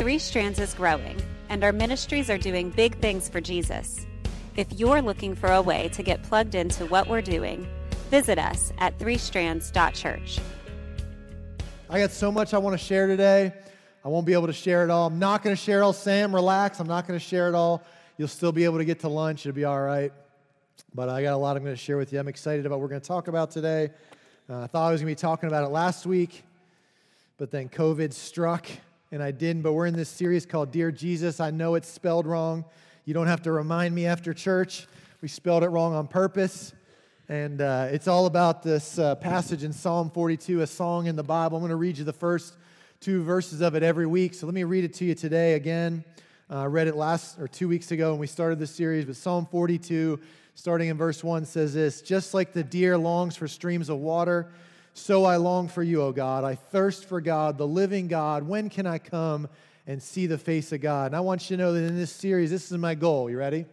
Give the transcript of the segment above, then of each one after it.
Three Strands is growing, and our ministries are doing big things for Jesus. If you're looking for a way to get plugged into what we're doing, visit us at threestrands.church. I got so much I want to share today. I won't be able to share it all. I'm not going to share it all. Sam, relax. I'm not going to share it all. You'll still be able to get to lunch. It'll be all right. But I got a lot I'm going to share with you. I'm excited about what we're going to talk about today. Uh, I thought I was going to be talking about it last week, but then COVID struck and I didn't. But we're in this series called Dear Jesus. I know it's spelled wrong. You don't have to remind me after church. We spelled it wrong on purpose. And uh, it's all about this uh, passage in Psalm 42, a song in the Bible. I'm going to read you the first two verses of it every week. So let me read it to you today again. Uh, I read it last or two weeks ago when we started this series, but Psalm 42 starting in verse 1, says this Just like the deer longs for streams of water, so I long for you, O God. I thirst for God, the living God. When can I come and see the face of God? And I want you to know that in this series, this is my goal. You ready?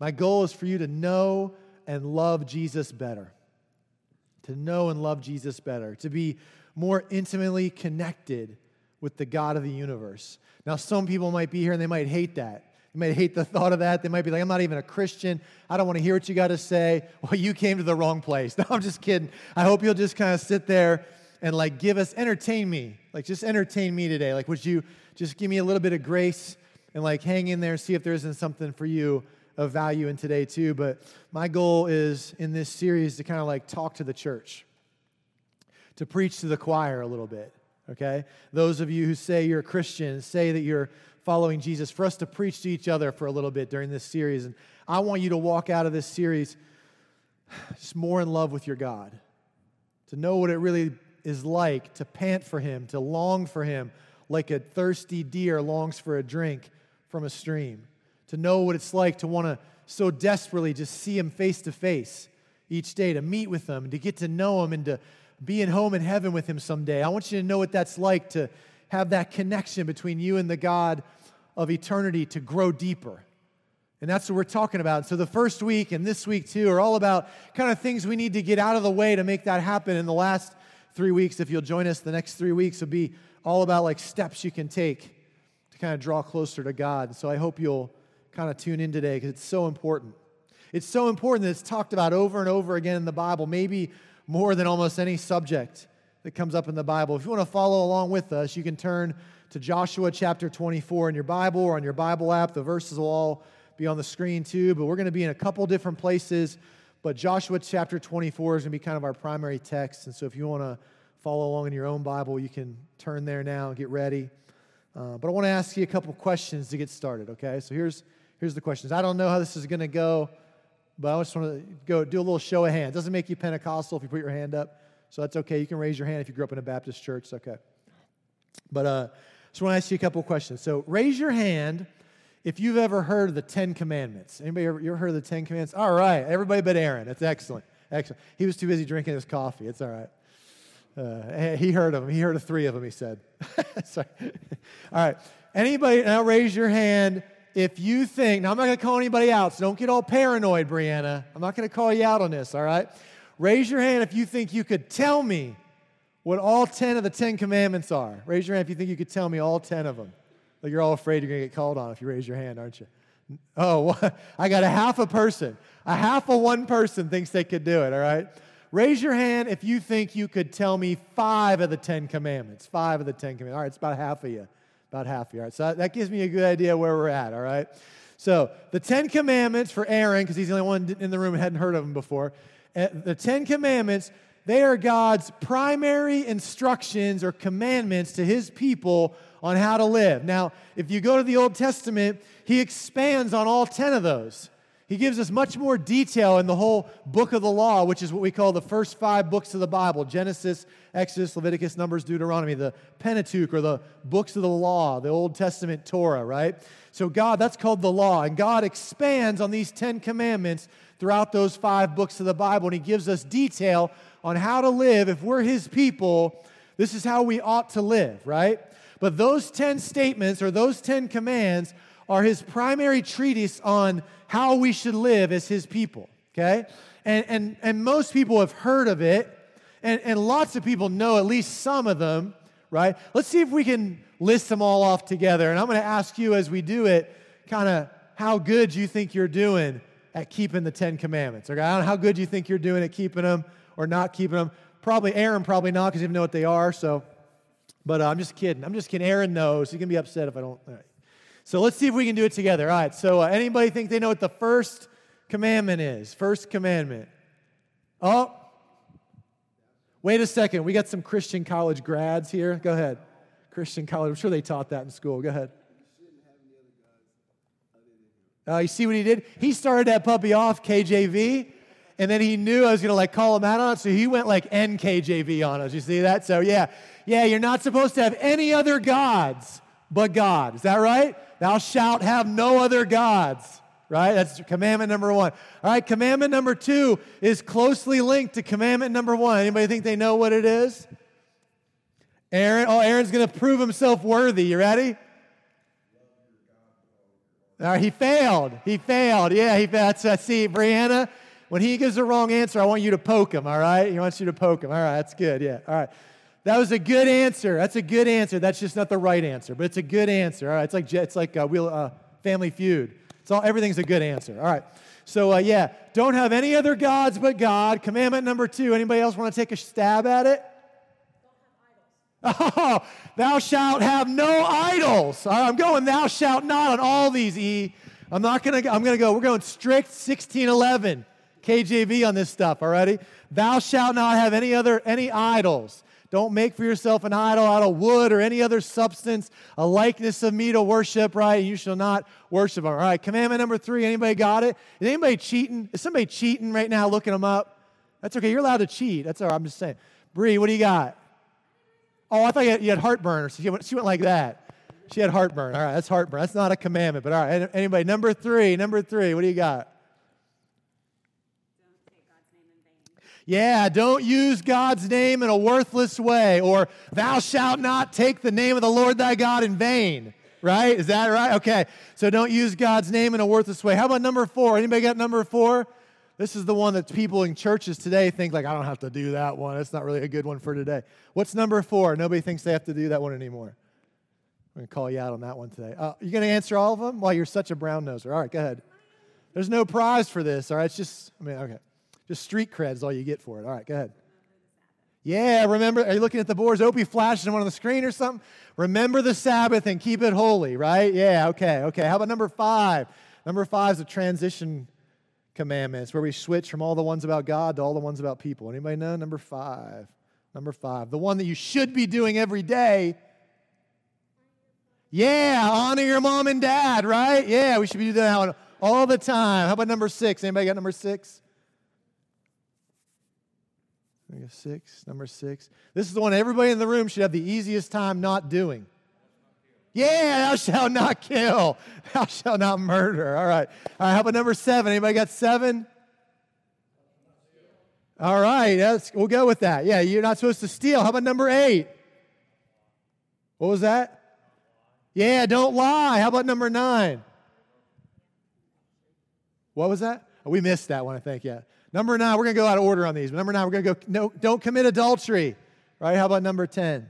My goal is for you to know and love Jesus better. To know and love Jesus better. To be more intimately connected with the God of the universe. Now, some people might be here and they might hate that. They might hate the thought of that. They might be like, I'm not even a Christian. I don't want to hear what you got to say. Well, you came to the wrong place. No, I'm just kidding. I hope you'll just kind of sit there and like give us, entertain me. Like, just entertain me today. Like, would you just give me a little bit of grace and like hang in there and see if there isn't something for you of value in today, too. But my goal is in this series to kind of like talk to the church, to preach to the choir a little bit okay? Those of you who say you're a Christian, say that you're following Jesus, for us to preach to each other for a little bit during this series. And I want you to walk out of this series just more in love with your God, to know what it really is like to pant for Him, to long for Him like a thirsty deer longs for a drink from a stream, to know what it's like to want to so desperately just see Him face to face each day, to meet with Him, to get to know Him, and to being home in heaven with Him someday. I want you to know what that's like to have that connection between you and the God of eternity to grow deeper. And that's what we're talking about. So the first week and this week too are all about kind of things we need to get out of the way to make that happen. In the last three weeks, if you'll join us, the next three weeks will be all about like steps you can take to kind of draw closer to God. So I hope you'll kind of tune in today because it's so important. It's so important that it's talked about over and over again in the Bible, maybe more than almost any subject that comes up in the Bible. If you want to follow along with us, you can turn to Joshua chapter 24 in your Bible or on your Bible app. The verses will all be on the screen too, but we're going to be in a couple different places. But Joshua chapter 24 is going to be kind of our primary text. And so if you want to follow along in your own Bible, you can turn there now and get ready. Uh, but I want to ask you a couple questions to get started, okay? So here's, here's the questions. I don't know how this is going to go, but I just want to go do a little show of hands. Doesn't make you Pentecostal if you put your hand up, so that's okay. You can raise your hand if you grew up in a Baptist church, okay. But uh, just want to ask you a couple questions. So raise your hand if you've ever heard of the Ten Commandments. Anybody ever, ever heard of the Ten Commandments? All right, everybody but Aaron. That's excellent. Excellent. He was too busy drinking his coffee. It's all right. Uh, he heard of them. He heard of three of them, he said. Sorry. All right. Anybody, now raise your hand if you think, now I'm not going to call anybody out, so don't get all paranoid, Brianna. I'm not going to call you out on this, all right? Raise your hand if you think you could tell me what all 10 of the 10 commandments are. Raise your hand if you think you could tell me all 10 of them. Like you're all afraid you're going to get called on if you raise your hand, aren't you? Oh, I got a half a person. A half of one person thinks they could do it, all right? Raise your hand if you think you could tell me five of the Ten Commandments. Five of the Ten Commandments. All right, it's about half of you. About half of you. All right, so that gives me a good idea where we're at, all right? So the Ten Commandments for Aaron, because he's the only one in the room hadn't heard of them before. Eh, the Ten Commandments they are God's primary instructions or commandments to his people on how to live. Now, if you go to the Old Testament, he expands on all 10 of those. He gives us much more detail in the whole book of the law, which is what we call the first five books of the Bible Genesis, Exodus, Leviticus, Numbers, Deuteronomy, the Pentateuch, or the books of the law, the Old Testament Torah, right? So, God, that's called the law. And God expands on these Ten Commandments throughout those five books of the Bible. And He gives us detail on how to live. If we're His people, this is how we ought to live, right? But those 10 statements or those 10 commands are His primary treatise on how we should live as His people, okay? And, and, and most people have heard of it, and, and lots of people know at least some of them, right? Let's see if we can list them all off together. And I'm going to ask you as we do it, kind of how good you think you're doing at keeping the Ten Commandments. Okay, I don't know how good you think you're doing at keeping them or not keeping them. Probably Aaron, probably not, because you know what they are. So, but uh, I'm just kidding. I'm just kidding. Aaron knows. He's gonna be upset if I don't. So let's see if we can do it together. All right. So uh, anybody think they know what the first commandment is? First commandment. Oh, wait a second. We got some Christian college grads here. Go ahead. Christian college. I'm sure they taught that in school. Go ahead. Uh, you see what he did? He started that puppy off KJV, and then he knew I was going to like call him out on it, so he went like NKJV on us. You see that? So yeah, yeah, you're not supposed to have any other gods but God. Is that right? Thou shalt have no other gods. Right? That's commandment number one. All right, commandment number two is closely linked to commandment number one. Anybody think they know what it is? Aaron, oh, Aaron's going to prove himself worthy. You ready? All right, he failed. He failed. Yeah, he failed. That's, uh, see, Brianna, when he gives the wrong answer, I want you to poke him, all right? He wants you to poke him. All right, that's good. Yeah, all right. That was a good answer. That's a good answer. That's just not the right answer, but it's a good answer. All right, it's like it's like uh, Wheel, uh, Family Feud. It's all everything's a good answer. All right. So uh, yeah, don't have any other gods but God. Commandment number two. Anybody else want to take a stab at it? Oh, thou shalt have no idols. All right, I'm going thou shalt not on all these, E. I'm not going to, I'm going to go, we're going strict 1611 KJV on this stuff, already? Thou shalt not have any other, any idols. Don't make for yourself an idol out of wood or any other substance, a likeness of me to worship, right? You shall not worship them. All right, commandment number three, anybody got it? Is anybody cheating? Is somebody cheating right now looking them up? That's okay, you're allowed to cheat. That's all right, I'm just saying. Bree, what do you got? Oh, I thought you had, you had heartburn. She went, she went like that. She had heartburn. All right, that's heartburn. That's not a commandment, but all right. Anybody, number three, number three, what do you got? Yeah, don't use God's name in a worthless way, or thou shalt not take the name of the Lord thy God in vain. Right? Is that right? Okay. So don't use God's name in a worthless way. How about number four? Anybody got number four? This is the one that people in churches today think, like, I don't have to do that one. It's not really a good one for today. What's number four? Nobody thinks they have to do that one anymore. I'm going to call you out on that one today. Uh, you going to answer all of them? Well, you're such a brown noser. All right, go ahead. There's no prize for this, all right? It's just, I mean, okay. Just street cred's all you get for it. All right, go ahead. Yeah, remember, are you looking at the boards? Opie flashing one on the screen or something? Remember the Sabbath and keep it holy, right? Yeah, okay, okay. How about number five? Number five is a transition commandments where we switch from all the ones about God to all the ones about people. Anybody know? Number five. Number five. The one that you should be doing every day. Yeah, honor your mom and dad, right? Yeah, we should be doing that one all the time. How about number six? Anybody got number six? Six, number six. This is the one everybody in the room should have the easiest time not doing. Yeah, thou shalt not kill. Thou shalt not murder. All right. All right, how about number seven? Anybody got seven? All right, that's, we'll go with that. Yeah, you're not supposed to steal. How about number eight? What was that? Yeah, don't lie. How about number nine? What was that? Oh, we missed that one, I think, yeah. Number nine, we're going to go out of order on these. But number nine, we're going to go, no, don't commit adultery. Right? How about number 10?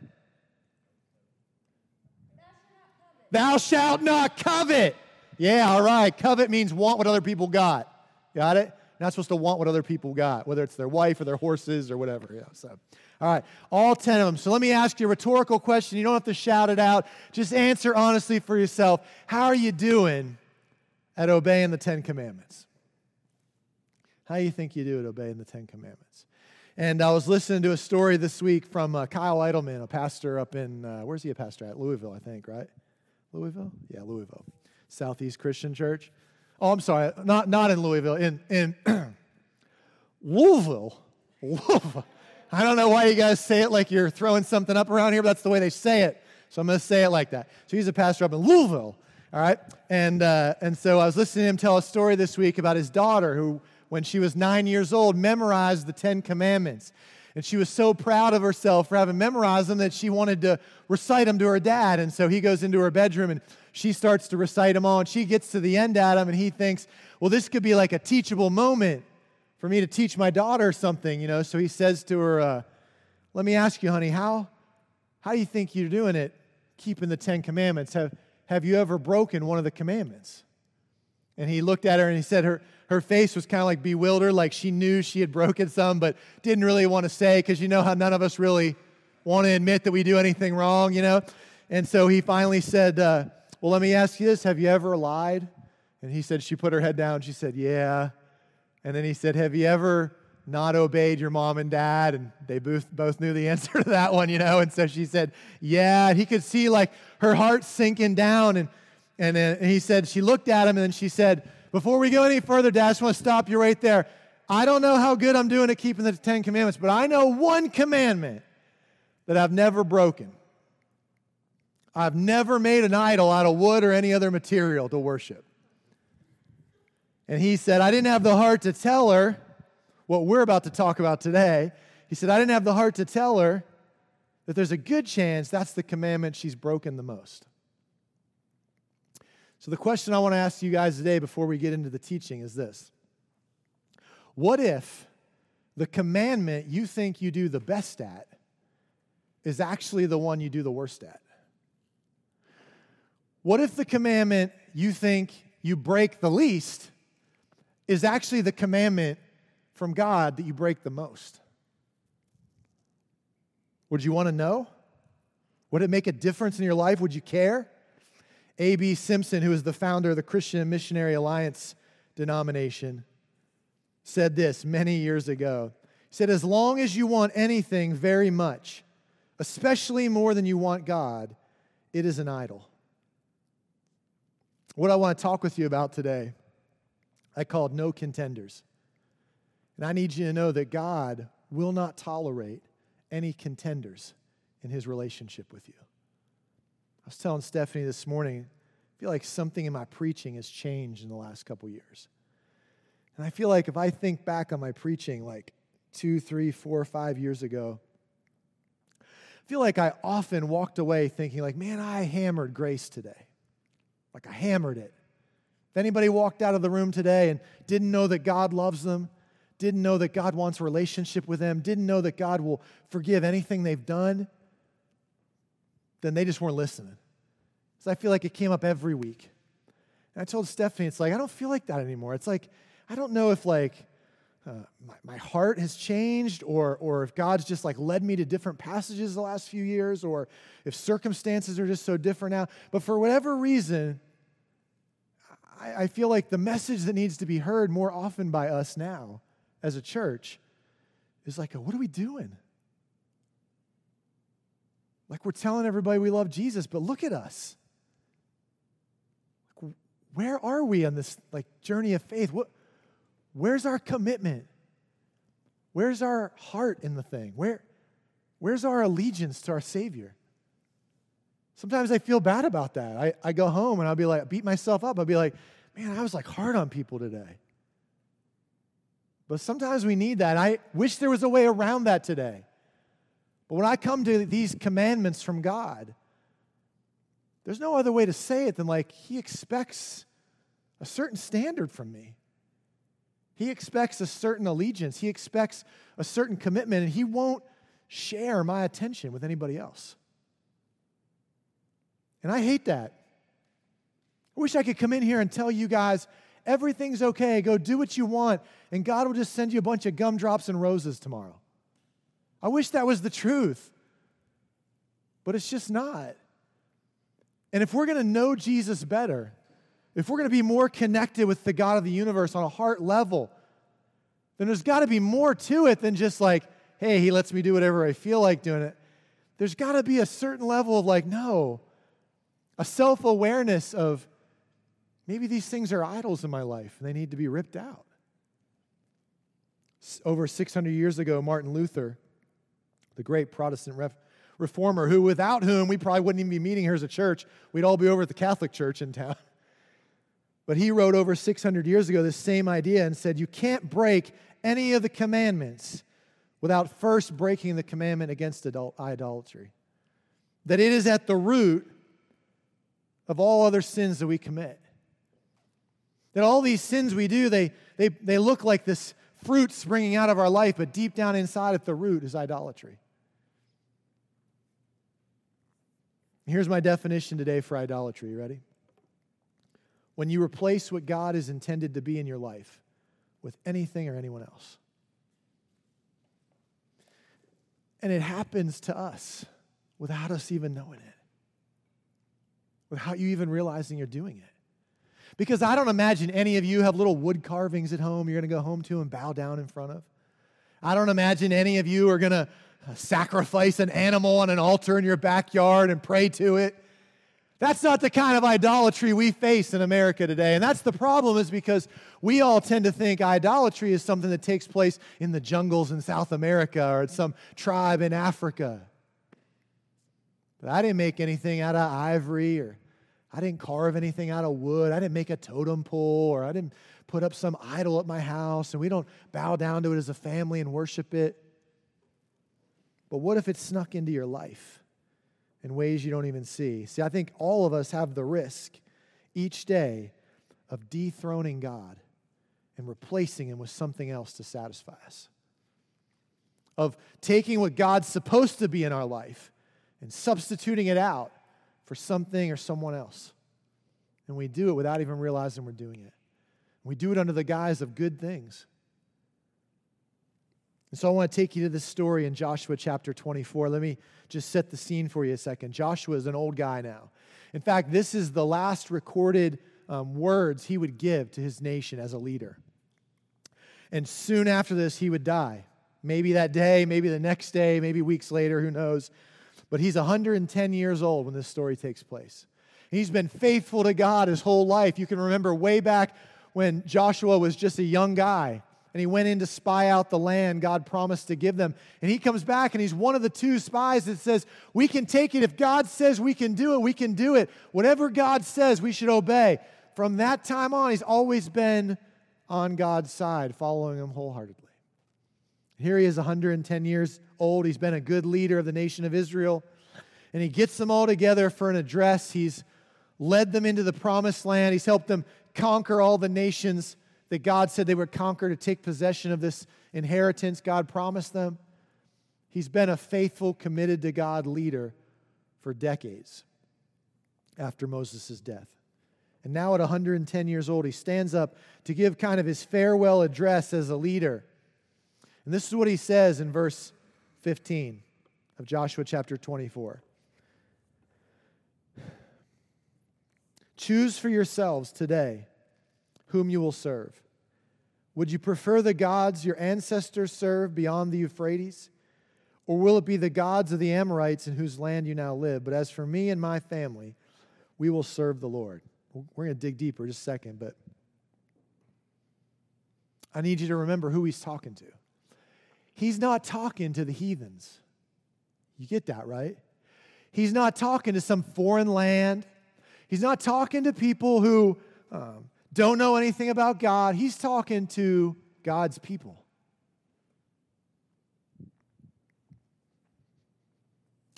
Thou shalt not covet. Yeah, all right. Covet means want what other people got. Got it? You're not supposed to want what other people got, whether it's their wife or their horses or whatever. Yeah, so. All right, all 10 of them. So let me ask you a rhetorical question. You don't have to shout it out. Just answer honestly for yourself. How are you doing at obeying the 10 commandments? How do you think you do at obeying the Ten Commandments? And I was listening to a story this week from uh, Kyle Idleman, a pastor up in, uh, where's he a pastor at? Louisville, I think, right? Louisville? Yeah, Louisville. Southeast Christian Church. Oh, I'm sorry, not, not in Louisville, in, in Louisville. Louisville. I don't know why you guys say it like you're throwing something up around here, but that's the way they say it. So I'm going to say it like that. So he's a pastor up in Louisville, all right? And, uh, and so I was listening to him tell a story this week about his daughter who when she was nine years old, memorized the Ten Commandments. And she was so proud of herself for having memorized them that she wanted to recite them to her dad. And so he goes into her bedroom and she starts to recite them all. And she gets to the end at him and he thinks, well, this could be like a teachable moment for me to teach my daughter something, you know. So he says to her, uh, let me ask you, honey, how, how do you think you're doing it keeping the Ten Commandments. Have, have you ever broken one of the commandments? And he looked at her and he said her, her face was kind of like bewildered, like she knew she had broken some, but didn't really want to say because you know how none of us really want to admit that we do anything wrong, you know? And so he finally said, uh, Well, let me ask you this Have you ever lied? And he said, She put her head down. She said, Yeah. And then he said, Have you ever not obeyed your mom and dad? And they both, both knew the answer to that one, you know? And so she said, Yeah. And he could see like her heart sinking down. And, and, uh, and he said, She looked at him and then she said, Before we go any further, Dad, I just want to stop you right there. I don't know how good I'm doing at keeping the Ten Commandments, but I know one commandment that I've never broken. I've never made an idol out of wood or any other material to worship. And he said, I didn't have the heart to tell her what we're about to talk about today. He said, I didn't have the heart to tell her that there's a good chance that's the commandment she's broken the most. So, the question I want to ask you guys today before we get into the teaching is this What if the commandment you think you do the best at is actually the one you do the worst at? What if the commandment you think you break the least is actually the commandment from God that you break the most? Would you want to know? Would it make a difference in your life? Would you care? A.B. Simpson, who is the founder of the Christian Missionary Alliance denomination, said this many years ago. He said, As long as you want anything very much, especially more than you want God, it is an idol. What I want to talk with you about today, I called No Contenders. And I need you to know that God will not tolerate any contenders in his relationship with you. I was telling Stephanie this morning, I feel like something in my preaching has changed in the last couple years. And I feel like if I think back on my preaching like two, three, four, five years ago, I feel like I often walked away thinking, like, man, I hammered grace today. Like I hammered it. If anybody walked out of the room today and didn't know that God loves them, didn't know that God wants a relationship with them, didn't know that God will forgive anything they've done, then they just weren't listening. So I feel like it came up every week. And I told Stephanie, it's like, I don't feel like that anymore. It's like, I don't know if like uh, my, my heart has changed or, or if God's just like led me to different passages the last few years or if circumstances are just so different now. But for whatever reason, I, I feel like the message that needs to be heard more often by us now as a church is like, what are we doing? Like we're telling everybody we love Jesus, but look at us. Like, where are we on this like journey of faith? What, where's our commitment? Where's our heart in the thing? Where, where's our allegiance to our Savior? Sometimes I feel bad about that. I, I go home and I'll be like, beat myself up. I'll be like, man, I was like hard on people today. But sometimes we need that. I wish there was a way around that today. But when I come to these commandments from God, there's no other way to say it than like He expects a certain standard from me. He expects a certain allegiance. He expects a certain commitment, and He won't share my attention with anybody else. And I hate that. I wish I could come in here and tell you guys everything's okay, go do what you want, and God will just send you a bunch of gumdrops and roses tomorrow. I wish that was the truth, but it's just not. And if we're going to know Jesus better, if we're going to be more connected with the God of the universe on a heart level, then there's got to be more to it than just like, hey, he lets me do whatever I feel like doing it. There's got to be a certain level of like, no, a self awareness of maybe these things are idols in my life and they need to be ripped out. Over 600 years ago, Martin Luther the great Protestant ref- reformer, who without whom we probably wouldn't even be meeting here as a church. We'd all be over at the Catholic Church in town. But he wrote over 600 years ago this same idea and said, You can't break any of the commandments without first breaking the commandment against idolatry. That it is at the root of all other sins that we commit. That all these sins we do, they, they, they look like this fruit springing out of our life, but deep down inside at the root is idolatry. Here's my definition today for idolatry. You ready? When you replace what God is intended to be in your life with anything or anyone else. And it happens to us without us even knowing it, without you even realizing you're doing it. Because I don't imagine any of you have little wood carvings at home you're going to go home to and bow down in front of. I don't imagine any of you are going to sacrifice an animal on an altar in your backyard and pray to it. That's not the kind of idolatry we face in America today. And that's the problem, is because we all tend to think idolatry is something that takes place in the jungles in South America or at some tribe in Africa. But I didn't make anything out of ivory or I didn't carve anything out of wood. I didn't make a totem pole or I didn't put up some idol at my house and we don't bow down to it as a family and worship it. But what if it snuck into your life in ways you don't even see? See, I think all of us have the risk each day of dethroning God and replacing Him with something else to satisfy us. Of taking what God's supposed to be in our life and substituting it out for something or someone else. And we do it without even realizing we're doing it. We do it under the guise of good things. And so I want to take you to this story in Joshua chapter 24. Let me just set the scene for you a second. Joshua is an old guy now. In fact, this is the last recorded um, words he would give to his nation as a leader. And soon after this, he would die. Maybe that day, maybe the next day, maybe weeks later, who knows. But he's 110 years old when this story takes place. He's been faithful to God his whole life. You can remember way back when Joshua was just a young guy and he went in to spy out the land God promised to give them. And he comes back and he's one of the two spies that says, We can take it. If God says we can do it, we can do it. Whatever God says, we should obey. From that time on, he's always been on God's side, following him wholeheartedly. Here he is, 110 years old. He's been a good leader of the nation of Israel. And he gets them all together for an address. He's led them into the promised land, he's helped them conquer all the nations that God said they would conquer to take possession of this inheritance God promised them. He's been a faithful, committed to God leader for decades after Moses' death. And now, at 110 years old, he stands up to give kind of his farewell address as a leader. And this is what he says in verse 15 of Joshua chapter 24 Choose for yourselves today whom you will serve. Would you prefer the gods your ancestors served beyond the Euphrates? Or will it be the gods of the Amorites in whose land you now live? But as for me and my family, we will serve the Lord. We're going to dig deeper just a second, but I need you to remember who he's talking to. He's not talking to the heathens. You get that, right? He's not talking to some foreign land. He's not talking to people who um, don't know anything about God. He's talking to God's people.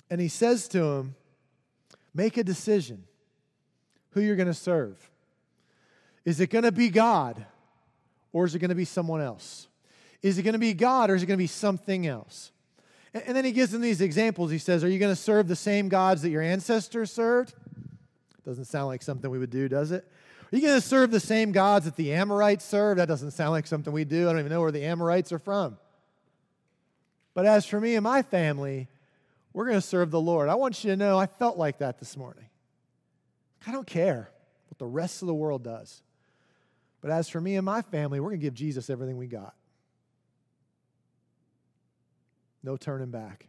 And he says to him, Make a decision who you're going to serve. Is it going to be God or is it going to be someone else? Is it going to be God or is it going to be something else? And then he gives them these examples. He says, Are you going to serve the same gods that your ancestors served? Doesn't sound like something we would do, does it? Are you going to serve the same gods that the Amorites serve? That doesn't sound like something we do. I don't even know where the Amorites are from. But as for me and my family, we're going to serve the Lord. I want you to know I felt like that this morning. I don't care what the rest of the world does. But as for me and my family, we're going to give Jesus everything we got. No turning back.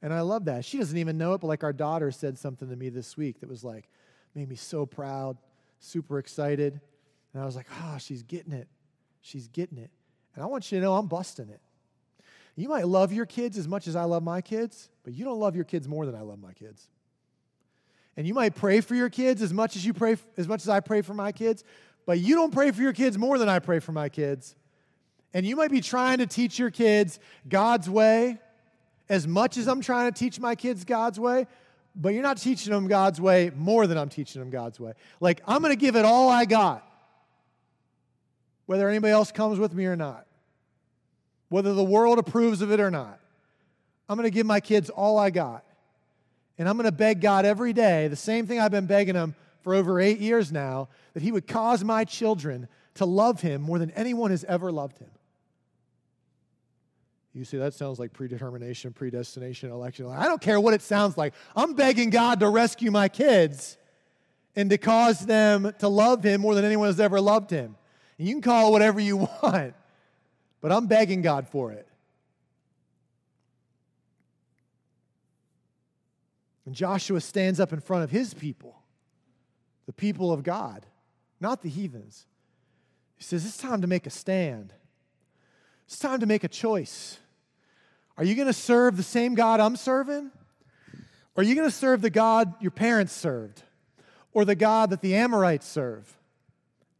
And I love that. She doesn't even know it, but like our daughter said something to me this week that was like, made me so proud, super excited. And I was like, ah, oh, she's getting it. She's getting it. And I want you to know I'm busting it. You might love your kids as much as I love my kids, but you don't love your kids more than I love my kids. And you might pray for your kids as much as you pray as much as I pray for my kids, but you don't pray for your kids more than I pray for my kids. And you might be trying to teach your kids God's way, as much as I'm trying to teach my kids God's way, but you're not teaching them God's way more than I'm teaching them God's way. Like, I'm going to give it all I got, whether anybody else comes with me or not, whether the world approves of it or not. I'm going to give my kids all I got. And I'm going to beg God every day, the same thing I've been begging Him for over eight years now, that He would cause my children to love Him more than anyone has ever loved Him. You see, that sounds like predetermination, predestination, election. I don't care what it sounds like. I'm begging God to rescue my kids and to cause them to love Him more than anyone has ever loved Him. And you can call it whatever you want, but I'm begging God for it. And Joshua stands up in front of his people, the people of God, not the heathens. He says, It's time to make a stand. It's time to make a choice. Are you going to serve the same God I'm serving? Or are you going to serve the God your parents served? Or the God that the Amorites serve?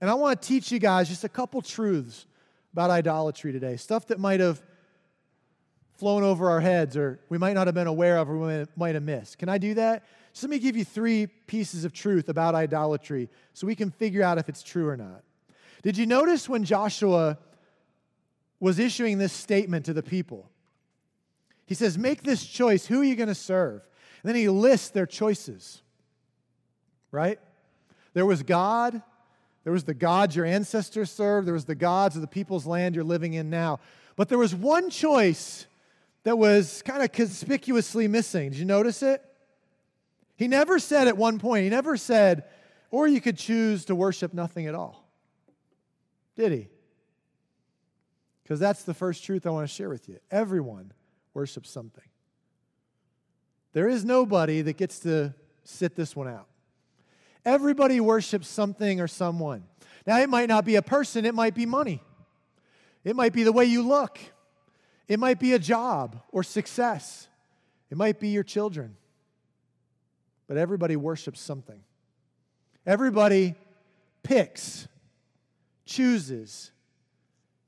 And I want to teach you guys just a couple truths about idolatry today, stuff that might have flown over our heads or we might not have been aware of or we might have missed. Can I do that? Just let me give you three pieces of truth about idolatry so we can figure out if it's true or not. Did you notice when Joshua was issuing this statement to the people? He says, Make this choice. Who are you going to serve? And then he lists their choices, right? There was God, there was the gods your ancestors served, there was the gods of the people's land you're living in now. But there was one choice that was kind of conspicuously missing. Did you notice it? He never said at one point, he never said, or you could choose to worship nothing at all. Did he? Because that's the first truth I want to share with you. Everyone worships something. There is nobody that gets to sit this one out. Everybody worships something or someone. Now, it might not be a person, it might be money, it might be the way you look. It might be a job or success. It might be your children. But everybody worships something. Everybody picks, chooses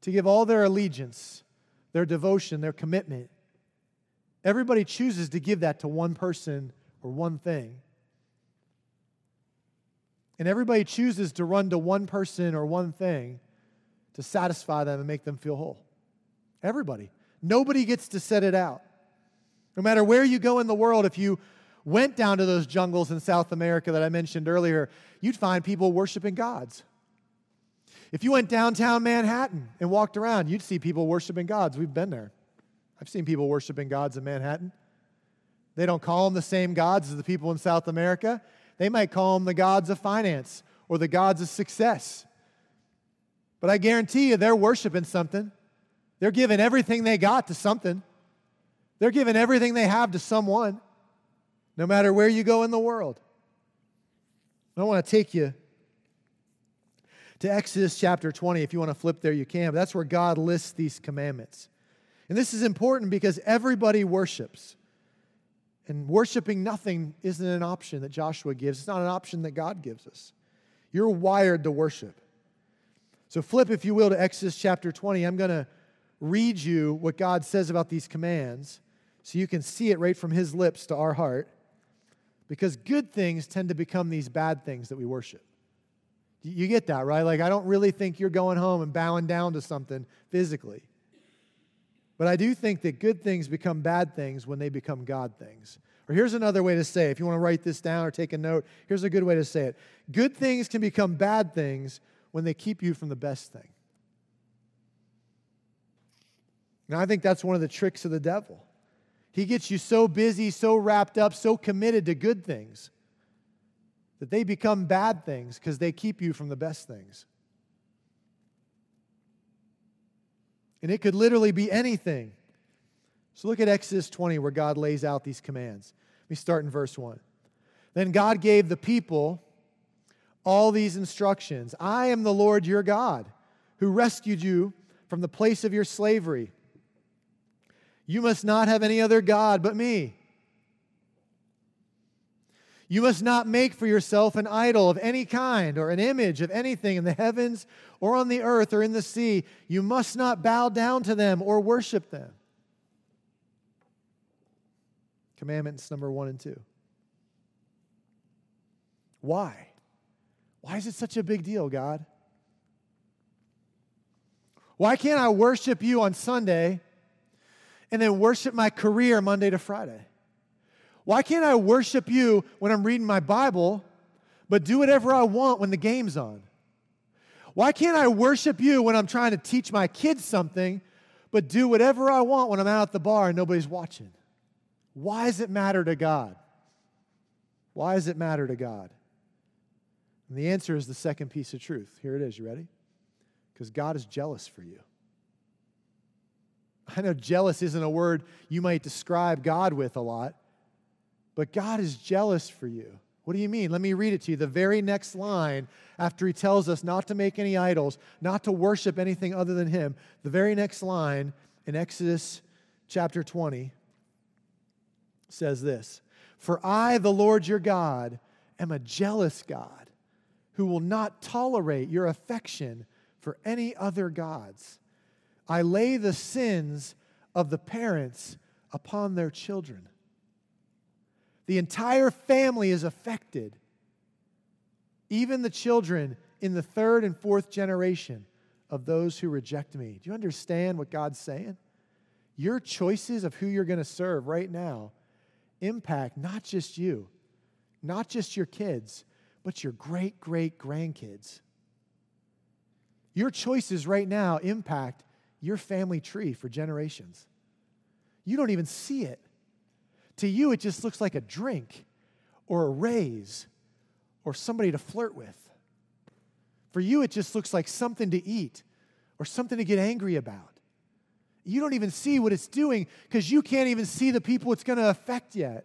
to give all their allegiance, their devotion, their commitment. Everybody chooses to give that to one person or one thing. And everybody chooses to run to one person or one thing to satisfy them and make them feel whole. Everybody. Nobody gets to set it out. No matter where you go in the world, if you went down to those jungles in South America that I mentioned earlier, you'd find people worshiping gods. If you went downtown Manhattan and walked around, you'd see people worshiping gods. We've been there. I've seen people worshiping gods in Manhattan. They don't call them the same gods as the people in South America. They might call them the gods of finance or the gods of success. But I guarantee you, they're worshiping something. They're giving everything they got to something. They're giving everything they have to someone, no matter where you go in the world. I want to take you to Exodus chapter 20. If you want to flip there, you can. But that's where God lists these commandments. And this is important because everybody worships. And worshiping nothing isn't an option that Joshua gives, it's not an option that God gives us. You're wired to worship. So, flip, if you will, to Exodus chapter 20. I'm going to read you what God says about these commands so you can see it right from His lips to our heart. Because good things tend to become these bad things that we worship. You get that, right? Like, I don't really think you're going home and bowing down to something physically. But I do think that good things become bad things when they become God things. Or here's another way to say it. If you want to write this down or take a note, here's a good way to say it. Good things can become bad things when they keep you from the best thing. And I think that's one of the tricks of the devil. He gets you so busy, so wrapped up, so committed to good things that they become bad things because they keep you from the best things. And it could literally be anything. So look at Exodus 20 where God lays out these commands. Let me start in verse 1. Then God gave the people all these instructions I am the Lord your God who rescued you from the place of your slavery. You must not have any other God but me. You must not make for yourself an idol of any kind or an image of anything in the heavens or on the earth or in the sea. You must not bow down to them or worship them. Commandments number one and two. Why? Why is it such a big deal, God? Why can't I worship you on Sunday and then worship my career Monday to Friday? Why can't I worship you when I'm reading my Bible, but do whatever I want when the game's on? Why can't I worship you when I'm trying to teach my kids something, but do whatever I want when I'm out at the bar and nobody's watching? Why does it matter to God? Why does it matter to God? And the answer is the second piece of truth. Here it is. You ready? Because God is jealous for you. I know jealous isn't a word you might describe God with a lot, but God is jealous for you. What do you mean? Let me read it to you. The very next line, after he tells us not to make any idols, not to worship anything other than him, the very next line in Exodus chapter 20 says this For I, the Lord your God, am a jealous God who will not tolerate your affection for any other gods. I lay the sins of the parents upon their children. The entire family is affected. Even the children in the third and fourth generation of those who reject me. Do you understand what God's saying? Your choices of who you're going to serve right now impact not just you, not just your kids, but your great great grandkids. Your choices right now impact your family tree for generations. You don't even see it. To you, it just looks like a drink or a raise or somebody to flirt with. For you, it just looks like something to eat or something to get angry about. You don't even see what it's doing because you can't even see the people it's going to affect yet.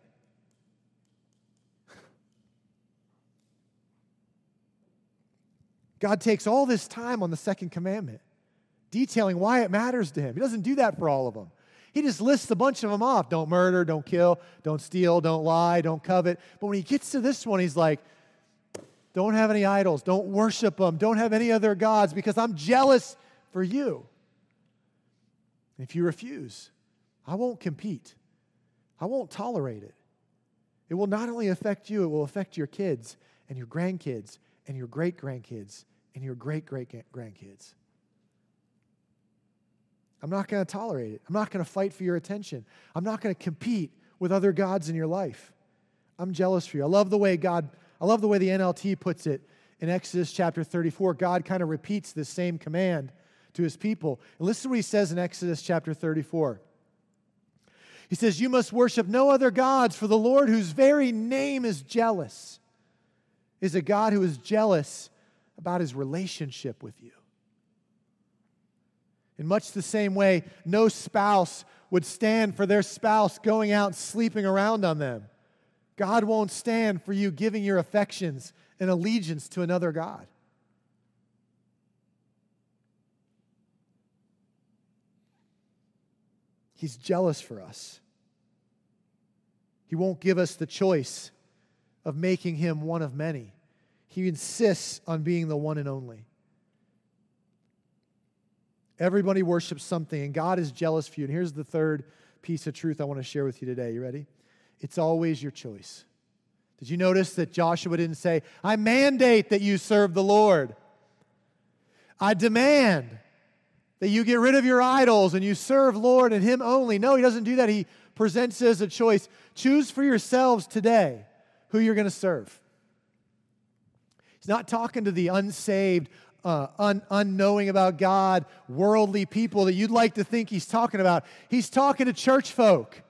God takes all this time on the second commandment, detailing why it matters to him. He doesn't do that for all of them. He just lists a bunch of them off don't murder, don't kill, don't steal, don't lie, don't covet. But when he gets to this one, he's like, don't have any idols, don't worship them, don't have any other gods because I'm jealous for you. If you refuse, I won't compete, I won't tolerate it. It will not only affect you, it will affect your kids and your grandkids and your great grandkids and your great great grandkids. I'm not going to tolerate it. I'm not going to fight for your attention. I'm not going to compete with other gods in your life. I'm jealous for you. I love the way God, I love the way the NLT puts it in Exodus chapter 34. God kind of repeats this same command to his people. And listen to what he says in Exodus chapter 34. He says, You must worship no other gods, for the Lord, whose very name is jealous, is a God who is jealous about his relationship with you. In much the same way, no spouse would stand for their spouse going out and sleeping around on them. God won't stand for you giving your affections and allegiance to another God. He's jealous for us. He won't give us the choice of making him one of many. He insists on being the one and only. Everybody worships something, and God is jealous for you. And here's the third piece of truth I want to share with you today. You ready? It's always your choice. Did you notice that Joshua didn't say, I mandate that you serve the Lord? I demand that you get rid of your idols and you serve Lord and Him only. No, He doesn't do that. He presents as a choice. Choose for yourselves today who you're going to serve. He's not talking to the unsaved, uh, un- unknowing about God, worldly people that you'd like to think he's talking about. He's talking to church folk,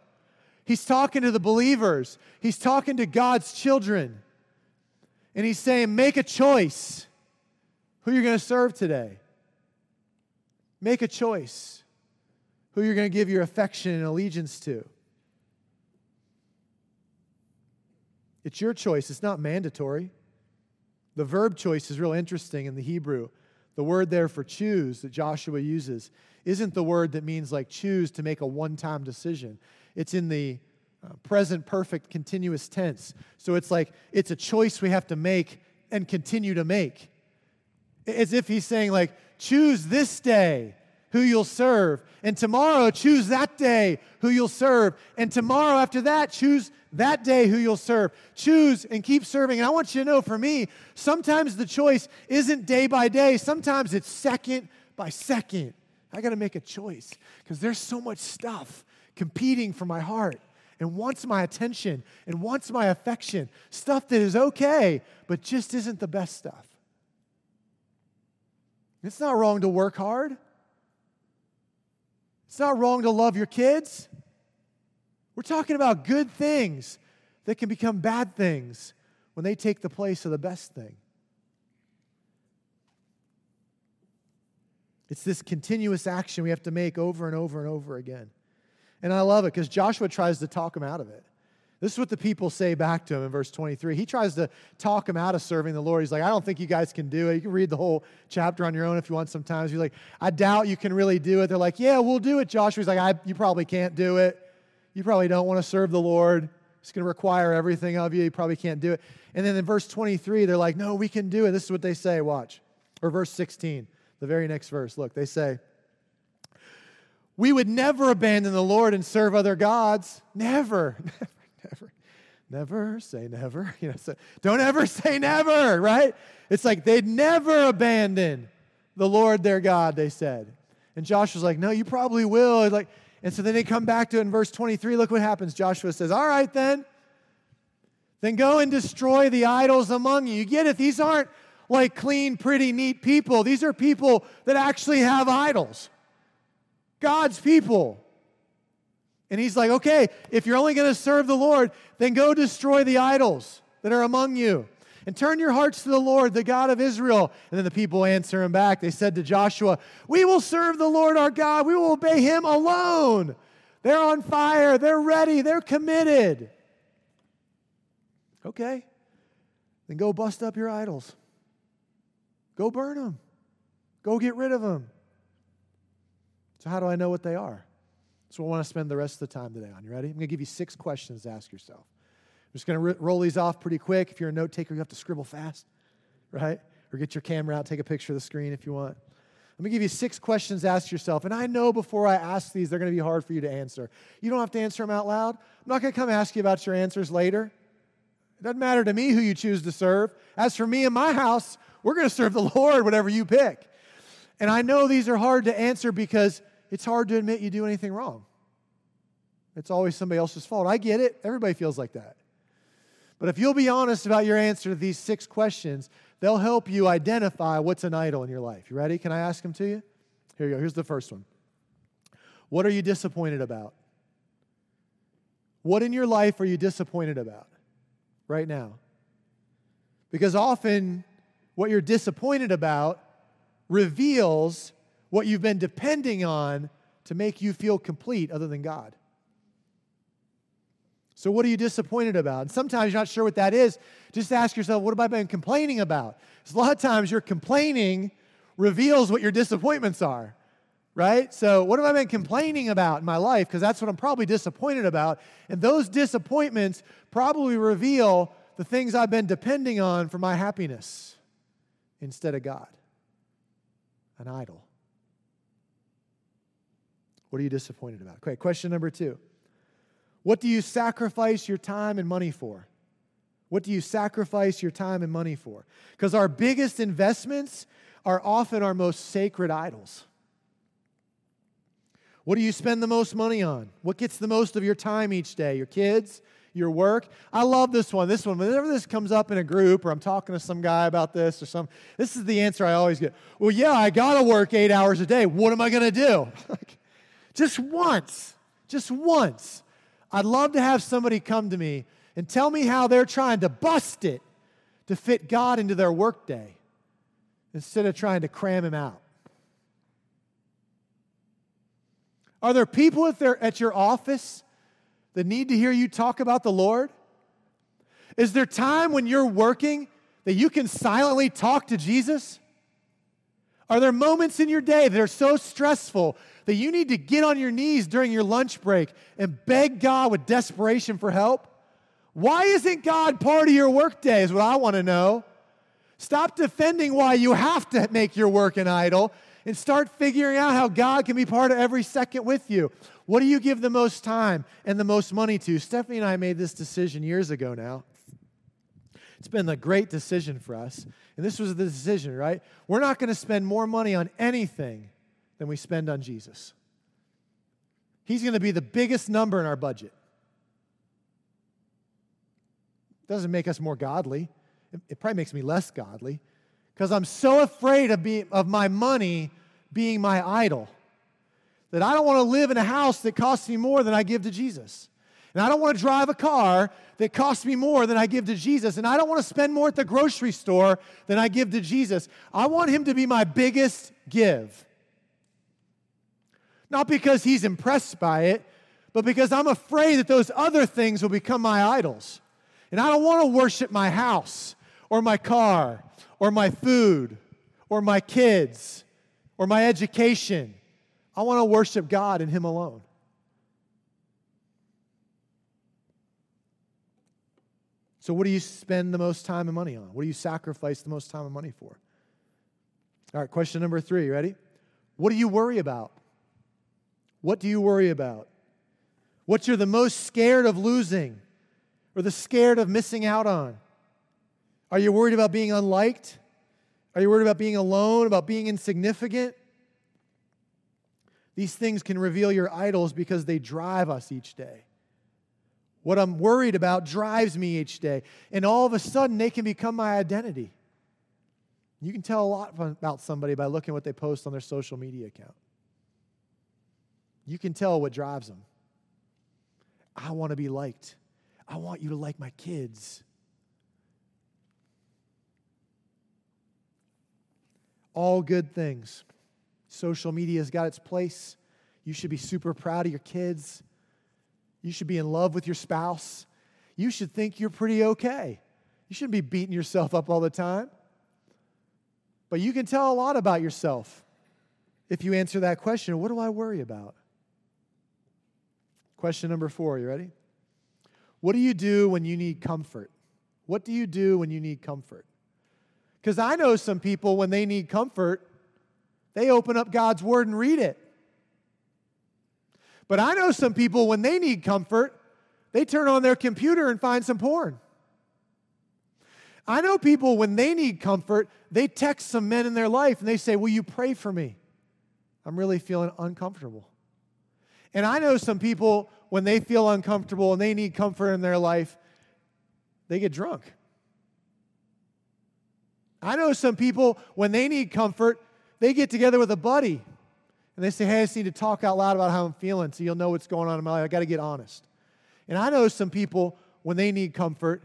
he's talking to the believers, he's talking to God's children. And he's saying, make a choice who you're going to serve today. Make a choice who you're going to give your affection and allegiance to. It's your choice, it's not mandatory. The verb choice is real interesting in the Hebrew. The word there for choose that Joshua uses isn't the word that means like choose to make a one time decision. It's in the uh, present perfect continuous tense. So it's like it's a choice we have to make and continue to make. As if he's saying, like, choose this day who you'll serve. And tomorrow, choose that day who you'll serve. And tomorrow after that, choose that day who you'll serve. Choose and keep serving. And I want you to know for me, sometimes the choice isn't day by day, sometimes it's second by second. I got to make a choice because there's so much stuff competing for my heart and wants my attention and wants my affection, stuff that is okay, but just isn't the best stuff. It's not wrong to work hard. It's not wrong to love your kids. We're talking about good things that can become bad things when they take the place of the best thing. It's this continuous action we have to make over and over and over again. And I love it because Joshua tries to talk him out of it. This is what the people say back to him in verse 23. He tries to talk him out of serving the Lord. He's like, I don't think you guys can do it. You can read the whole chapter on your own if you want sometimes. He's like, I doubt you can really do it. They're like, Yeah, we'll do it, Joshua. He's like, You probably can't do it. You probably don't want to serve the Lord. It's going to require everything of you. You probably can't do it. And then in verse 23, they're like, No, we can do it. This is what they say. Watch. Or verse 16, the very next verse. Look, they say, we would never abandon the Lord and serve other gods. Never, never say never. You know, so don't ever say never, right? It's like they'd never abandon the Lord their God, they said. And Joshua's like, no, you probably will. Like, and so then they come back to it in verse 23. Look what happens. Joshua says, All right, then. Then go and destroy the idols among you. You get it? These aren't like clean, pretty, neat people. These are people that actually have idols. God's people. And he's like, okay, if you're only going to serve the Lord, then go destroy the idols that are among you and turn your hearts to the Lord, the God of Israel. And then the people answer him back. They said to Joshua, We will serve the Lord our God, we will obey him alone. They're on fire, they're ready, they're committed. Okay, then go bust up your idols, go burn them, go get rid of them. So, how do I know what they are? What I want to spend the rest of the time today on. You ready? I'm going to give you six questions to ask yourself. I'm just going to roll these off pretty quick. If you're a note taker, you have to scribble fast, right? Or get your camera out, take a picture of the screen if you want. Let me give you six questions to ask yourself. And I know before I ask these, they're going to be hard for you to answer. You don't have to answer them out loud. I'm not going to come ask you about your answers later. It doesn't matter to me who you choose to serve. As for me and my house, we're going to serve the Lord, whatever you pick. And I know these are hard to answer because it's hard to admit you do anything wrong. It's always somebody else's fault. I get it. Everybody feels like that. But if you'll be honest about your answer to these six questions, they'll help you identify what's an idol in your life. You ready? Can I ask them to you? Here you go. Here's the first one. What are you disappointed about? What in your life are you disappointed about right now? Because often what you're disappointed about reveals what you've been depending on to make you feel complete other than God. So, what are you disappointed about? And sometimes you're not sure what that is. Just ask yourself, what have I been complaining about? Because a lot of times your complaining reveals what your disappointments are, right? So, what have I been complaining about in my life? Because that's what I'm probably disappointed about. And those disappointments probably reveal the things I've been depending on for my happiness instead of God, an idol. What are you disappointed about? Okay, question number two. What do you sacrifice your time and money for? What do you sacrifice your time and money for? Because our biggest investments are often our most sacred idols. What do you spend the most money on? What gets the most of your time each day? Your kids? Your work? I love this one. This one, whenever this comes up in a group or I'm talking to some guy about this or some, this is the answer I always get. Well, yeah, I got to work eight hours a day. What am I going to do? Just once, just once. I'd love to have somebody come to me and tell me how they're trying to bust it to fit God into their workday instead of trying to cram him out. Are there people at, their, at your office that need to hear you talk about the Lord? Is there time when you're working that you can silently talk to Jesus? Are there moments in your day that are so stressful that you need to get on your knees during your lunch break and beg God with desperation for help? Why isn't God part of your workday? Is what I want to know. Stop defending why you have to make your work an idol and start figuring out how God can be part of every second with you. What do you give the most time and the most money to? Stephanie and I made this decision years ago now. It's been a great decision for us. And this was the decision, right? We're not going to spend more money on anything than we spend on Jesus. He's going to be the biggest number in our budget. Doesn't make us more godly. It, probably makes me less godly because I'm so afraid of, being, of my money being my idol that I don't want to live in a house that costs me more than I give to Jesus. And I don't want to drive a car that costs me more than I give to Jesus. And I don't want to spend more at the grocery store than I give to Jesus. I want Him to be my biggest give. Not because He's impressed by it, but because I'm afraid that those other things will become my idols. And I don't want to worship my house or my car or my food or my kids or my education. I want to worship God and Him alone. So, what do you spend the most time and money on? What do you sacrifice the most time and money for? All right, question number three. Ready? What do you worry about? What do you worry about? What you're the most scared of losing or the scared of missing out on? Are you worried about being unliked? Are you worried about being alone, about being insignificant? These things can reveal your idols because they drive us each day. What I'm worried about drives me each day. And all of a sudden, they can become my identity. You can tell a lot about somebody by looking at what they post on their social media account. You can tell what drives them. I want to be liked. I want you to like my kids. All good things. Social media has got its place. You should be super proud of your kids. You should be in love with your spouse. You should think you're pretty okay. You shouldn't be beating yourself up all the time. But you can tell a lot about yourself if you answer that question what do I worry about? Question number four, you ready? What do you do when you need comfort? What do you do when you need comfort? Because I know some people, when they need comfort, they open up God's Word and read it. But I know some people, when they need comfort, they turn on their computer and find some porn. I know people, when they need comfort, they text some men in their life and they say, Will you pray for me? I'm really feeling uncomfortable. And I know some people, when they feel uncomfortable and they need comfort in their life, they get drunk. I know some people, when they need comfort, they get together with a buddy and they say, Hey, I just need to talk out loud about how I'm feeling so you'll know what's going on in my life. I got to get honest. And I know some people, when they need comfort,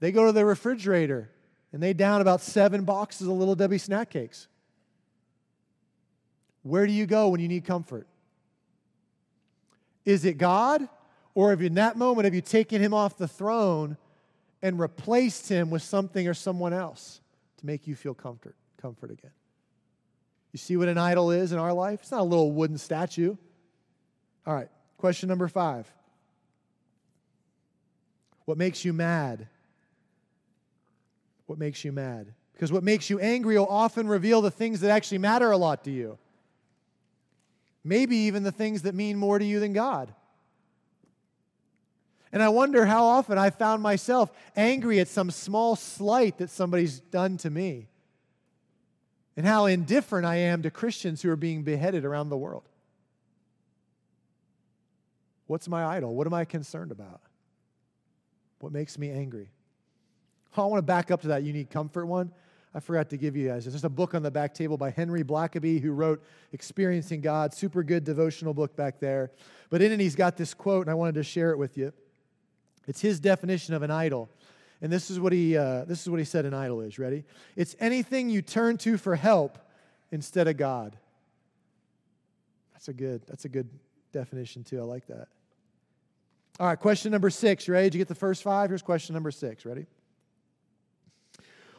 they go to their refrigerator and they down about seven boxes of Little Debbie snack cakes. Where do you go when you need comfort? Is it God? Or have you, in that moment, have you taken him off the throne and replaced him with something or someone else to make you feel comfort, comfort again? You see what an idol is in our life? It's not a little wooden statue. All right, question number five. What makes you mad? What makes you mad? Because what makes you angry will often reveal the things that actually matter a lot to you. Maybe even the things that mean more to you than God. And I wonder how often I found myself angry at some small slight that somebody's done to me and how indifferent I am to Christians who are being beheaded around the world. What's my idol? What am I concerned about? What makes me angry? Oh, I want to back up to that need comfort one. I forgot to give you guys. There's a book on the back table by Henry Blackaby who wrote Experiencing God. Super good devotional book back there. But in it, he's got this quote, and I wanted to share it with you. It's his definition of an idol. And this is what he, uh, this is what he said an idol is. Ready? It's anything you turn to for help instead of God. That's a good, that's a good definition too. I like that. All right, question number six. You ready? Did you get the first five? Here's question number six. Ready?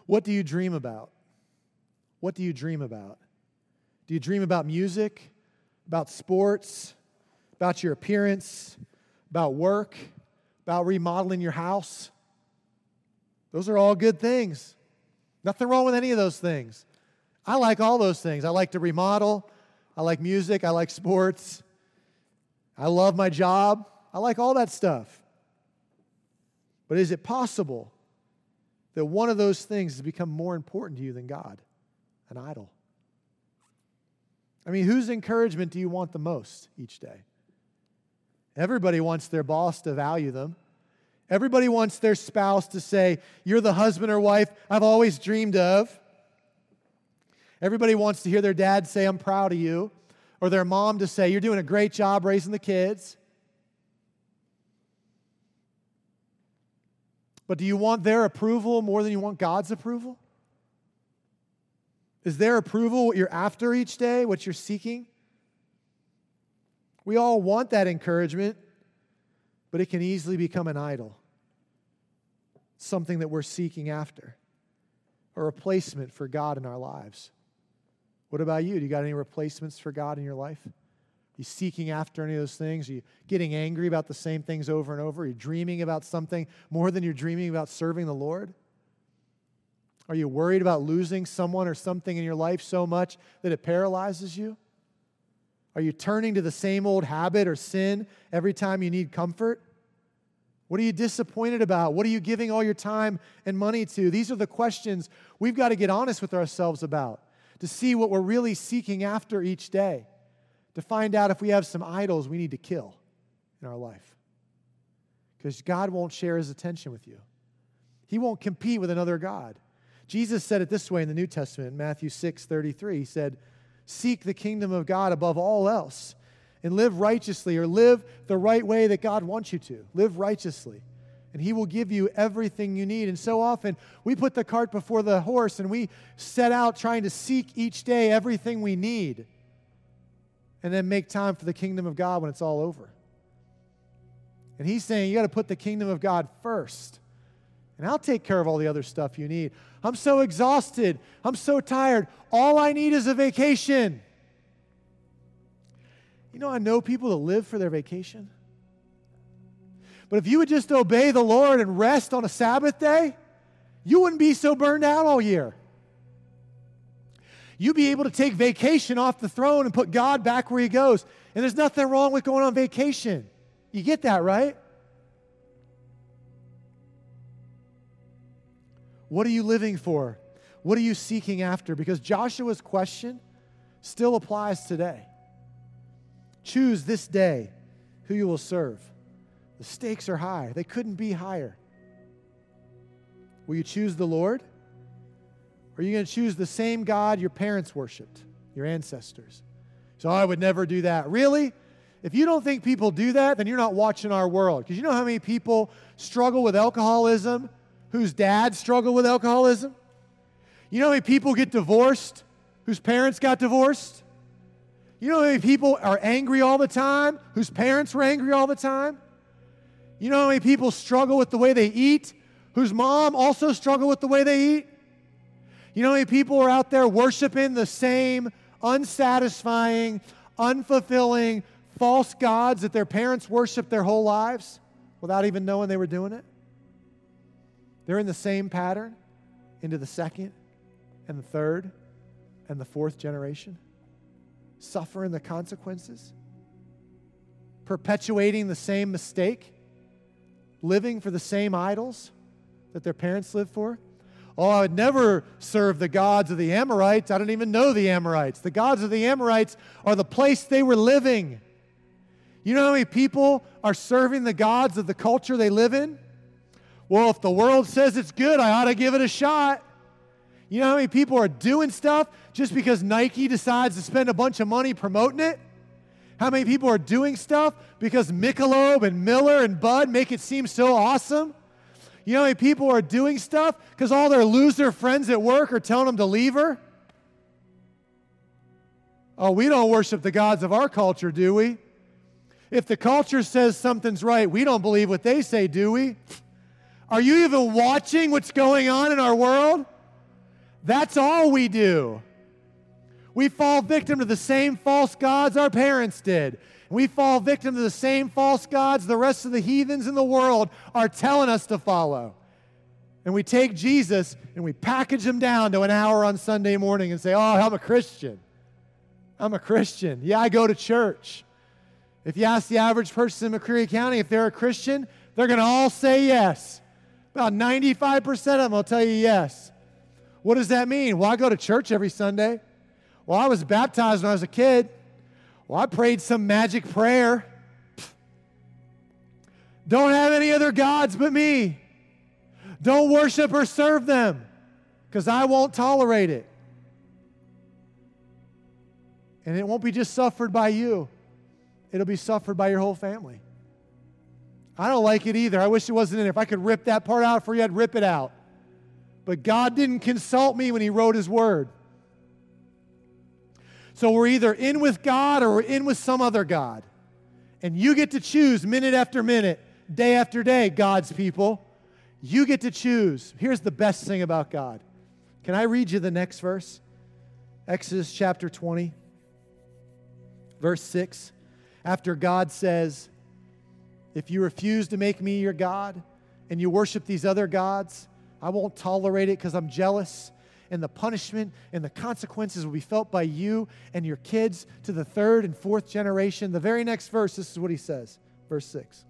What do you dream about? What do you dream about? Do you dream about music, about sports, about your appearance, about work, about remodeling your house? Those are all good things. Nothing wrong with any of those things. I like all those things. I like to remodel. I like music. I like sports. I love my job. I like all that stuff. But is it possible that one of those things has become more important to you than God? An idol. I mean, whose encouragement do you want the most each day? Everybody wants their boss to value them. Everybody wants their spouse to say, You're the husband or wife I've always dreamed of. Everybody wants to hear their dad say, I'm proud of you, or their mom to say, You're doing a great job raising the kids. But do you want their approval more than you want God's approval? Is their approval what you're after each day, what you're seeking? We all want that encouragement, but it can easily become an idol, something that we're seeking after, a replacement for God in our lives. What about you? Do you got any replacements for God in your life? Are you seeking after any of those things? Are you getting angry about the same things over and over? Are you dreaming about something more than you're dreaming about serving the Lord? Are you worried about losing someone or something in your life so much that it paralyzes you? Are you turning to the same old habit or sin every time you need comfort? What are you disappointed about? What are you giving all your time and money to? These are the questions we've got to get honest with ourselves about to see what we're really seeking after each day, to find out if we have some idols we need to kill in our life. Because God won't share his attention with you, He won't compete with another God. Jesus said it this way in the New Testament, Matthew 6 33. He said, Seek the kingdom of God above all else and live righteously or live the right way that God wants you to. Live righteously. And He will give you everything you need. And so often we put the cart before the horse and we set out trying to seek each day everything we need and then make time for the kingdom of God when it's all over. And He's saying you got to put the kingdom of God first and I'll take care of all the other stuff you need. I'm so exhausted. I'm so tired. All I need is a vacation. You know, I know people that live for their vacation. But if you would just obey the Lord and rest on a Sabbath day, you wouldn't be so burned out all year. You'd be able to take vacation off the throne and put God back where He goes. And there's nothing wrong with going on vacation. You get that, right? What are you living for? What are you seeking after? Because Joshua's question still applies today. Choose this day who you will serve. The stakes are high, they couldn't be higher. Will you choose the Lord? Or are you going to choose the same God your parents worshiped, your ancestors? So oh, I would never do that. Really? If you don't think people do that, then you're not watching our world. Because you know how many people struggle with alcoholism whose dad struggled with alcoholism? You know how many people get divorced whose parents got divorced? You know how many people are angry all the time whose parents were angry all the time? You know how many people struggle with the way they eat whose mom also struggled with the way they eat? You know how many people are out there worshiping the same unsatisfying, unfulfilling, false gods that their parents worshiped their whole lives without even knowing they were doing it? They're in the same pattern into the second and the third and the fourth generation, suffering the consequences, perpetuating the same mistake, living for the same idols that their parents lived for. Oh, I would never serve the gods of the Amorites. I don't even know the Amorites. The gods of the Amorites are the place they were living. You know how many people are serving the gods of the culture they live in? Well, if the world says it's good, I ought to give it a shot. You know how many people are doing stuff just because Nike decides to spend a bunch of money promoting it? How many people are doing stuff because Michelob and Miller and Bud make it seem so awesome? You know how many people are doing stuff because all their loser friends at work are telling them to leave her? Oh, we don't worship the gods of our culture, do we? If the culture says something's right, we don't believe what they say, do we? Are you even watching what's going on in our world? That's all we do. We fall victim to the same false gods our parents did. We fall victim to the same false gods the rest of the heathens in the world are telling us to follow. And we take Jesus and we package him down to an hour on Sunday morning and say, Oh, I'm a Christian. I'm a Christian. Yeah, I go to church. If you ask the average person in McCreary County if they're a Christian, they're going to all say yes. About 95% of them will tell you yes. What does that mean? Well, I go to church every Sunday. Well, I was baptized when I was a kid. Well, I prayed some magic prayer. Don't have any other gods but me. Don't worship or serve them because I won't tolerate it. And it won't be just suffered by you, it'll be suffered by your whole family. I don't like it either. I wish it wasn't in there. If I could rip that part out for you, I'd rip it out. But God didn't consult me when He wrote His word. So we're either in with God or we're in with some other God. And you get to choose minute after minute, day after day, God's people. You get to choose. Here's the best thing about God. Can I read you the next verse? Exodus chapter 20, verse 6. After God says, If you refuse to make me your God and you worship these other gods, I won't tolerate it because I'm jealous and the punishment and the consequences will be felt by you and your kids to the third and fourth generation. The very next verse, this is what he says, verse 6.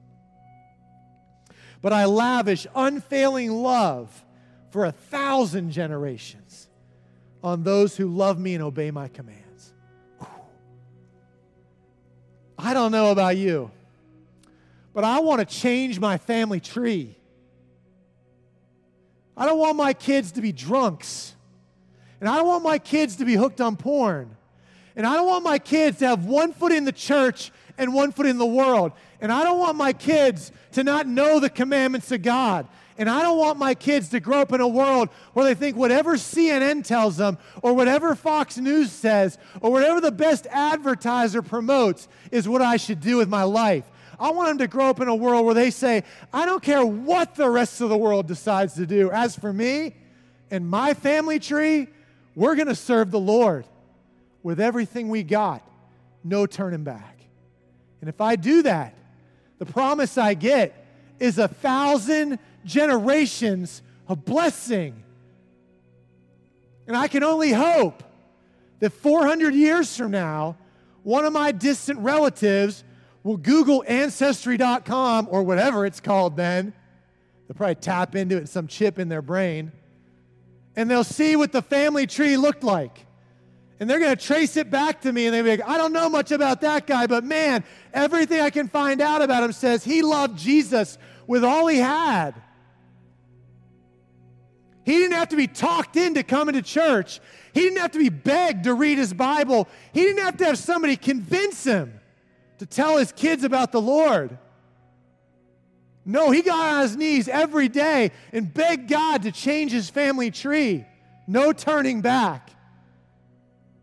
But I lavish unfailing love for a thousand generations on those who love me and obey my commands. Whew. I don't know about you, but I want to change my family tree. I don't want my kids to be drunks. And I don't want my kids to be hooked on porn. And I don't want my kids to have one foot in the church and one foot in the world. And I don't want my kids to not know the commandments of God. And I don't want my kids to grow up in a world where they think whatever CNN tells them, or whatever Fox News says, or whatever the best advertiser promotes is what I should do with my life. I want them to grow up in a world where they say, I don't care what the rest of the world decides to do. As for me and my family tree, we're going to serve the Lord with everything we got, no turning back. And if I do that, the promise I get is a thousand generations of blessing. And I can only hope that 400 years from now, one of my distant relatives will Google Ancestry.com or whatever it's called then. They'll probably tap into it, some chip in their brain and they'll see what the family tree looked like. And they're going to trace it back to me, and they'll be like, I don't know much about that guy, but man, everything I can find out about him says he loved Jesus with all he had. He didn't have to be talked into coming to church. He didn't have to be begged to read his Bible. He didn't have to have somebody convince him to tell his kids about the Lord. No, he got on his knees every day and begged God to change his family tree. No turning back.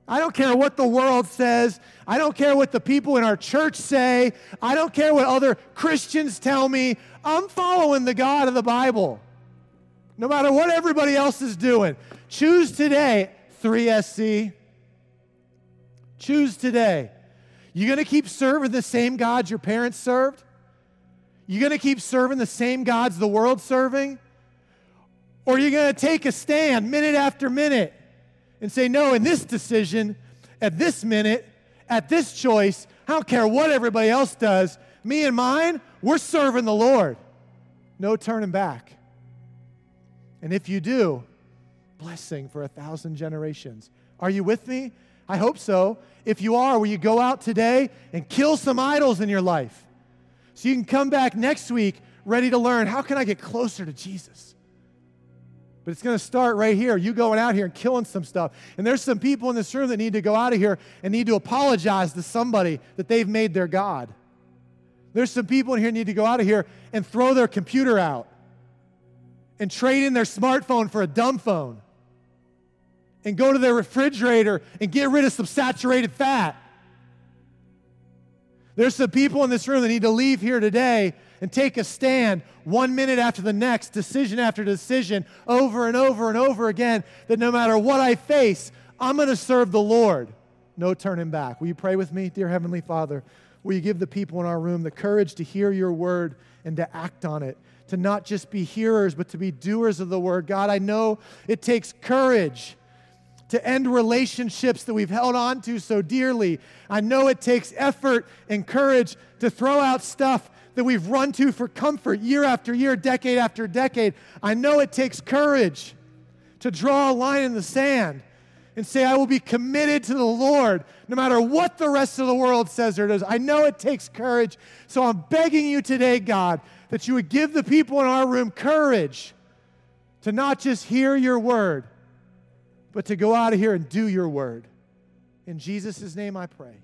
I don't care what the world says. I don't care what the people in our church say. I don't care what other Christians tell me. I'm following the God of the Bible. No matter what everybody else is doing. Choose today, 3SC. Choose today. You going to keep serving the same God your parents served? You going to keep serving the same gods the world's serving? Or are you going to take a stand minute after minute and say, no, in this decision, at this minute, at this choice, I don't care what everybody else does, me and mine, we're serving the Lord. No turning back. And if you do, blessing for a thousand generations. Are you with me? I hope so. If you are, will you go out today and kill some idols in your life? So you can come back next week ready to learn how can I get closer to Jesus? But it's going to start right here. You going out here and killing some stuff. And there's some people in this room that need to go out of here and need to apologize to somebody that they've made their God. There's some people in here need to go out of here and throw their computer out and trade in their smartphone for a dumb phone and go to their refrigerator and get rid of some saturated fat there's some people in this room that need to leave here today and take a stand one minute after the next, decision after decision, over and over and over again, that no matter what I face, I'm going to serve the Lord. No turning back. Will you pray with me, dear Heavenly Father? Will you give the people in our room the courage to hear your word and to act on it? To not just be hearers, but to be doers of the word. God, I know it takes courage to end relationships that we've held on to so dearly. I know it takes effort and courage to throw out stuff that we've run to for comfort year after year, decade after decade. I know it takes courage to draw a line in the sand and say, I will be committed to the Lord no matter what the rest of the world says or does. I know it takes courage. So I'm begging you today, God, that you would give the people in our room courage to not just hear your word, but to go out of here and do your word. In Jesus' name I pray.